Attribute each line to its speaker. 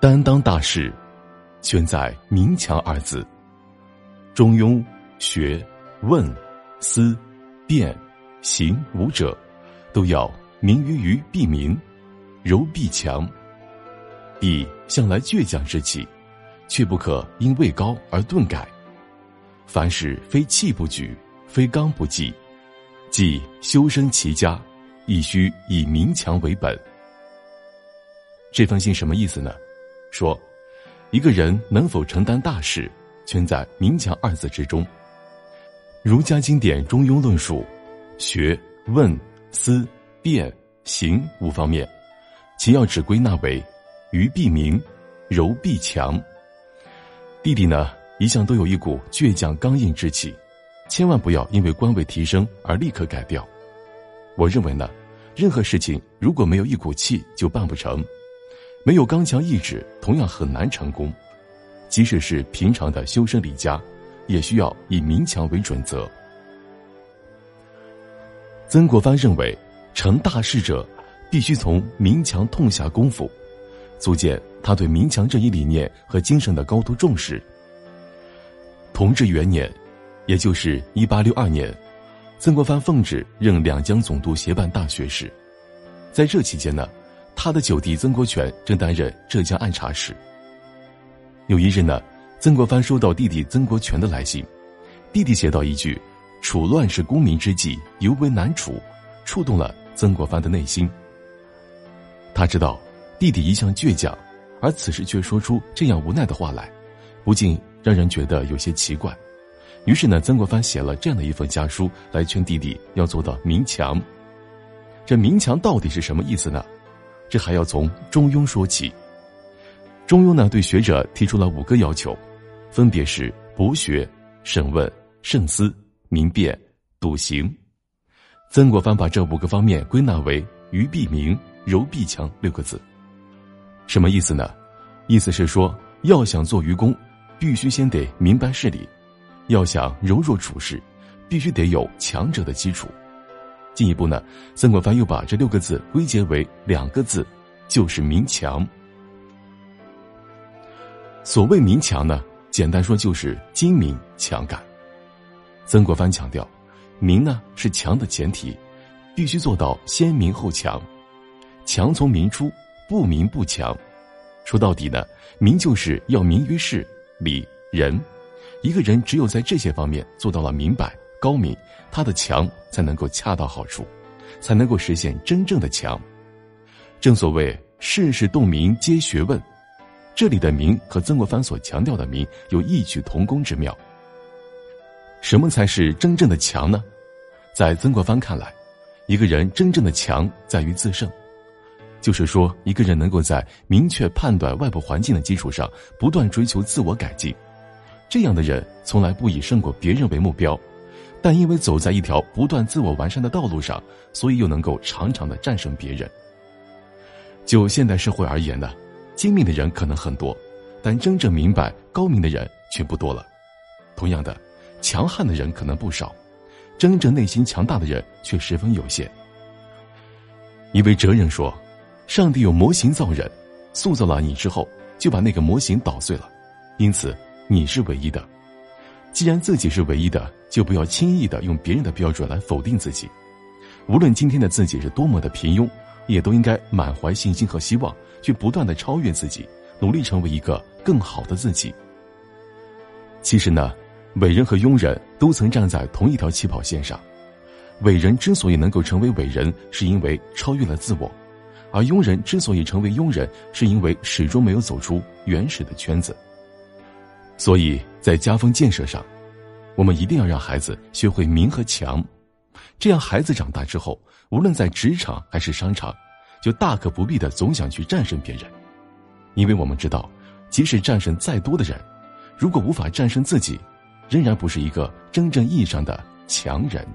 Speaker 1: 担当大事，全在“明强”二字。中庸、学、问、思、辨、行五者，都要明于于必明，柔必强。必向来倔强之气，却不可因位高而顿改。凡事非气不举，非刚不济，即修身齐家，亦须以明强为本。这封信什么意思呢？说，一个人能否承担大事，全在“明强”二字之中。儒家经典《中庸》论述，学、问、思、辨、行五方面，其要旨归纳为。愚必明，柔必强。弟弟呢，一向都有一股倔强刚硬之气，千万不要因为官位提升而立刻改掉。我认为呢，任何事情如果没有一股气，就办不成；没有刚强意志，同样很难成功。即使是平常的修身理家，也需要以明强为准则。曾国藩认为，成大事者，必须从明强痛下功夫。足见他对明强这一理念和精神的高度重视。同治元年，也就是一八六二年，曾国藩奉旨任两江总督协办大学士。在这期间呢，他的九弟曾国荃正担任浙江按察使。有一日呢，曾国藩收到弟弟曾国荃的来信，弟弟写道一句：“处乱世功名之际，尤为难处”，触动了曾国藩的内心。他知道。弟弟一向倔强，而此时却说出这样无奈的话来，不禁让人觉得有些奇怪。于是呢，曾国藩写了这样的一封家书来劝弟弟要做到明强。这明强到底是什么意思呢？这还要从中庸说起。中庸呢，对学者提出了五个要求，分别是博学、审问、慎思、明辨、笃行。曾国藩把这五个方面归纳为“愚必明，柔必强”六个字。什么意思呢？意思是说，要想做愚公，必须先得明白事理；要想柔弱处事，必须得有强者的基础。进一步呢，曾国藩又把这六个字归结为两个字，就是“明强”。所谓“明强”呢，简单说就是精明强干。曾国藩强调，“明”呢是强的前提，必须做到先明后强，强从明出。不明不强，说到底呢，明就是要明于事、理、人。一个人只有在这些方面做到了明白、高明，他的强才能够恰到好处，才能够实现真正的强。正所谓世事洞明皆学问，这里的明和曾国藩所强调的明有异曲同工之妙。什么才是真正的强呢？在曾国藩看来，一个人真正的强在于自胜。就是说，一个人能够在明确判断外部环境的基础上，不断追求自我改进，这样的人从来不以胜过别人为目标，但因为走在一条不断自我完善的道路上，所以又能够常常的战胜别人。就现代社会而言呢，精明的人可能很多，但真正明白高明的人却不多了。同样的，强悍的人可能不少，真正内心强大的人却十分有限。一位哲人说。上帝有模型造人，塑造了你之后，就把那个模型捣碎了，因此你是唯一的。既然自己是唯一的，就不要轻易的用别人的标准来否定自己。无论今天的自己是多么的平庸，也都应该满怀信心和希望，去不断的超越自己，努力成为一个更好的自己。其实呢，伟人和庸人都曾站在同一条起跑线上，伟人之所以能够成为伟人，是因为超越了自我。而庸人之所以成为庸人，是因为始终没有走出原始的圈子。所以在家风建设上，我们一定要让孩子学会明和强，这样孩子长大之后，无论在职场还是商场，就大可不必的总想去战胜别人，因为我们知道，即使战胜再多的人，如果无法战胜自己，仍然不是一个真正意义上的强人。